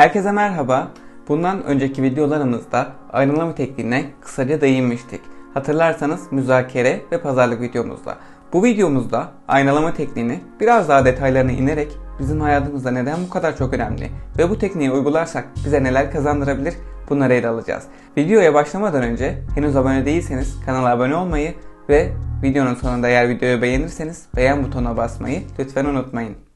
Herkese merhaba. Bundan önceki videolarımızda aynalama tekniğine kısaca değinmiştik. Hatırlarsanız müzakere ve pazarlık videomuzda. Bu videomuzda aynalama tekniğini biraz daha detaylarına inerek bizim hayatımızda neden bu kadar çok önemli ve bu tekniği uygularsak bize neler kazandırabilir bunları ele alacağız. Videoya başlamadan önce henüz abone değilseniz kanala abone olmayı ve videonun sonunda eğer videoyu beğenirseniz beğen butonuna basmayı lütfen unutmayın.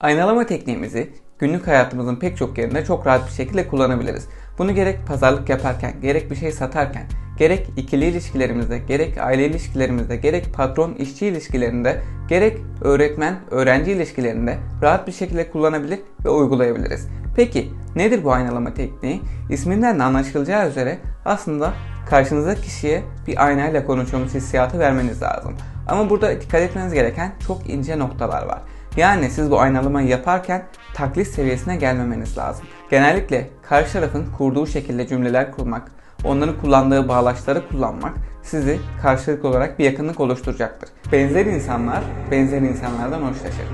Aynalama tekniğimizi günlük hayatımızın pek çok yerinde çok rahat bir şekilde kullanabiliriz. Bunu gerek pazarlık yaparken, gerek bir şey satarken, gerek ikili ilişkilerimizde, gerek aile ilişkilerimizde, gerek patron işçi ilişkilerinde, gerek öğretmen öğrenci ilişkilerinde rahat bir şekilde kullanabilir ve uygulayabiliriz. Peki nedir bu aynalama tekniği? İsminden de anlaşılacağı üzere aslında karşınızdaki kişiye bir aynayla konuşuyormuş hissiyatı vermeniz lazım. Ama burada dikkat etmeniz gereken çok ince noktalar var. Yani siz bu aynalamayı yaparken taklit seviyesine gelmemeniz lazım. Genellikle karşı tarafın kurduğu şekilde cümleler kurmak, onların kullandığı bağlaçları kullanmak sizi karşılıklı olarak bir yakınlık oluşturacaktır. Benzer insanlar benzer insanlardan hoşlaşır.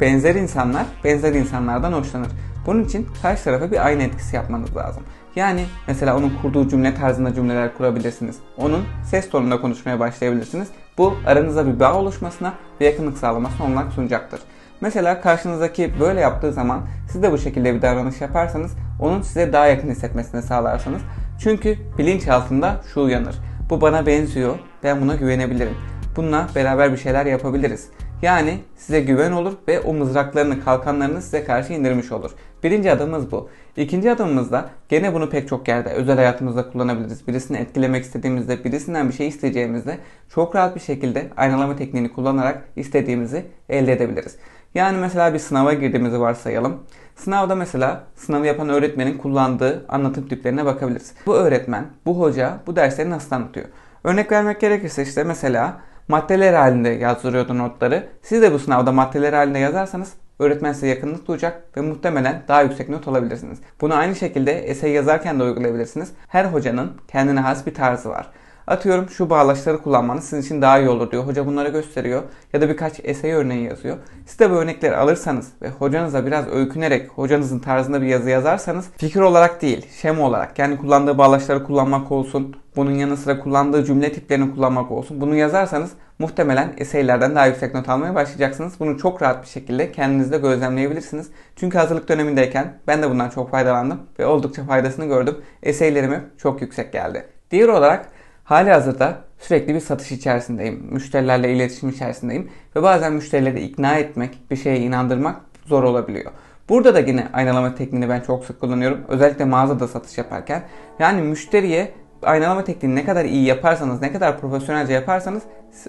Benzer insanlar benzer insanlardan hoşlanır. Bunun için karşı tarafa bir aynı etkisi yapmanız lazım. Yani mesela onun kurduğu cümle tarzında cümleler kurabilirsiniz. Onun ses tonunda konuşmaya başlayabilirsiniz. Bu aranızda bir bağ oluşmasına ve yakınlık sağlamasına olanak sunacaktır. Mesela karşınızdaki böyle yaptığı zaman siz de bu şekilde bir davranış yaparsanız onun size daha yakın hissetmesini sağlarsınız. Çünkü bilinç altında şu uyanır. Bu bana benziyor, ben buna güvenebilirim. Bununla beraber bir şeyler yapabiliriz. Yani size güven olur ve o mızraklarını, kalkanlarını size karşı indirmiş olur. Birinci adımımız bu. İkinci adımımızda gene bunu pek çok yerde özel hayatımızda kullanabiliriz. Birisini etkilemek istediğimizde, birisinden bir şey isteyeceğimizde çok rahat bir şekilde aynalama tekniğini kullanarak istediğimizi elde edebiliriz. Yani mesela bir sınava girdiğimizi varsayalım. Sınavda mesela sınavı yapan öğretmenin kullandığı anlatım tiplerine bakabiliriz. Bu öğretmen, bu hoca bu dersleri nasıl anlatıyor? Örnek vermek gerekirse işte mesela maddeler halinde yazdırıyordu notları. Siz de bu sınavda maddeler halinde yazarsanız öğretmen size yakınlık duyacak ve muhtemelen daha yüksek not alabilirsiniz. Bunu aynı şekilde essay yazarken de uygulayabilirsiniz. Her hocanın kendine has bir tarzı var. Atıyorum şu bağlaçları kullanmanız sizin için daha iyi olur diyor. Hoca bunları gösteriyor ya da birkaç essay örneği yazıyor. Siz de bu örnekleri alırsanız ve hocanıza biraz öykünerek hocanızın tarzında bir yazı yazarsanız fikir olarak değil, şema olarak yani kullandığı bağlaçları kullanmak olsun, bunun yanı sıra kullandığı cümle tiplerini kullanmak olsun. Bunu yazarsanız muhtemelen eseylerden daha yüksek not almaya başlayacaksınız. Bunu çok rahat bir şekilde kendinizde gözlemleyebilirsiniz. Çünkü hazırlık dönemindeyken ben de bundan çok faydalandım ve oldukça faydasını gördüm. Eseylerime çok yüksek geldi. Diğer olarak Hali hazırda sürekli bir satış içerisindeyim. Müşterilerle iletişim içerisindeyim. Ve bazen müşterileri ikna etmek, bir şeye inandırmak zor olabiliyor. Burada da yine aynalama tekniğini ben çok sık kullanıyorum. Özellikle mağazada satış yaparken. Yani müşteriye aynalama tekniğini ne kadar iyi yaparsanız, ne kadar profesyonelce yaparsanız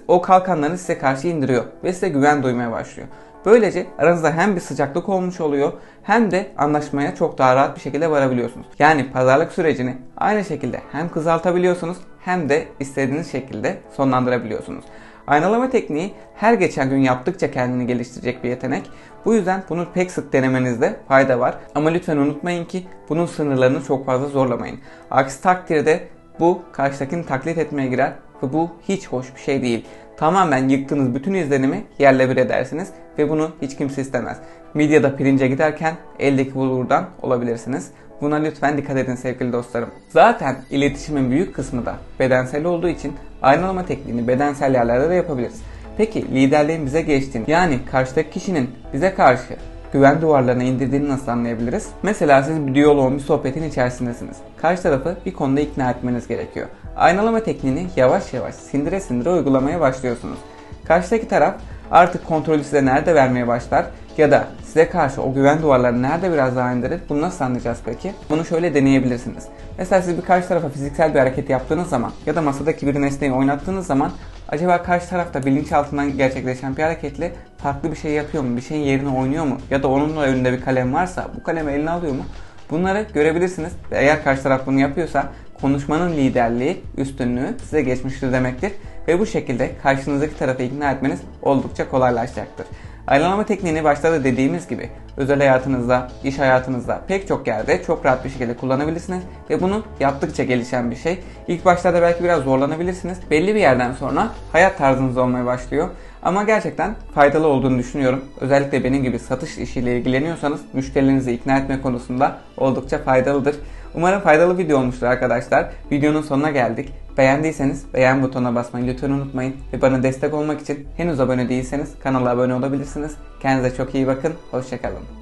o kalkanlarını size karşı indiriyor ve size güven duymaya başlıyor. Böylece aranızda hem bir sıcaklık olmuş oluyor hem de anlaşmaya çok daha rahat bir şekilde varabiliyorsunuz. Yani pazarlık sürecini aynı şekilde hem kızaltabiliyorsunuz hem de istediğiniz şekilde sonlandırabiliyorsunuz. Aynalama tekniği her geçen gün yaptıkça kendini geliştirecek bir yetenek. Bu yüzden bunu pek sık denemenizde fayda var. Ama lütfen unutmayın ki bunun sınırlarını çok fazla zorlamayın. Aksi takdirde bu karşıdakini taklit etmeye girer ve bu hiç hoş bir şey değil. Tamamen yıktığınız bütün izlenimi yerle bir edersiniz ve bunu hiç kimse istemez. Medyada pirince giderken eldeki bulurdan olabilirsiniz. Buna lütfen dikkat edin sevgili dostlarım. Zaten iletişimin büyük kısmı da bedensel olduğu için aynalama tekniğini bedensel yerlerde de yapabiliriz. Peki liderliğin bize geçtiğini yani karşıdaki kişinin bize karşı güven duvarlarına indirdiğini nasıl anlayabiliriz? Mesela siz bir diyaloğun, bir sohbetin içerisindesiniz. Karşı tarafı bir konuda ikna etmeniz gerekiyor. Aynalama tekniğini yavaş yavaş sindire sindire uygulamaya başlıyorsunuz. Karşıdaki taraf artık kontrolü size nerede vermeye başlar ya da size karşı o güven duvarlarını nerede biraz daha indirir? Bunu nasıl anlayacağız peki? Bunu şöyle deneyebilirsiniz. Mesela siz bir karşı tarafa fiziksel bir hareket yaptığınız zaman ya da masadaki bir nesneyi oynattığınız zaman acaba karşı tarafta bilinçaltından gerçekleşen bir hareketle farklı bir şey yapıyor mu? Bir şeyin yerine oynuyor mu? Ya da onunla önünde bir kalem varsa bu kalemi eline alıyor mu? Bunları görebilirsiniz. Eğer karşı taraf bunu yapıyorsa konuşmanın liderliği, üstünlüğü size geçmiştir demektir. Ve bu şekilde karşınızdaki tarafı ikna etmeniz oldukça kolaylaşacaktır. Aynalama tekniğini başta da dediğimiz gibi özel hayatınızda, iş hayatınızda pek çok yerde çok rahat bir şekilde kullanabilirsiniz ve bunu yaptıkça gelişen bir şey. İlk başlarda belki biraz zorlanabilirsiniz. Belli bir yerden sonra hayat tarzınız olmaya başlıyor. Ama gerçekten faydalı olduğunu düşünüyorum. Özellikle benim gibi satış işiyle ilgileniyorsanız müşterilerinizi ikna etme konusunda oldukça faydalıdır. Umarım faydalı video olmuştur arkadaşlar. Videonun sonuna geldik. Beğendiyseniz beğen butonuna basmayı lütfen unutmayın. Ve bana destek olmak için henüz abone değilseniz kanala abone olabilirsiniz. Kendinize çok iyi bakın. Hoşçakalın.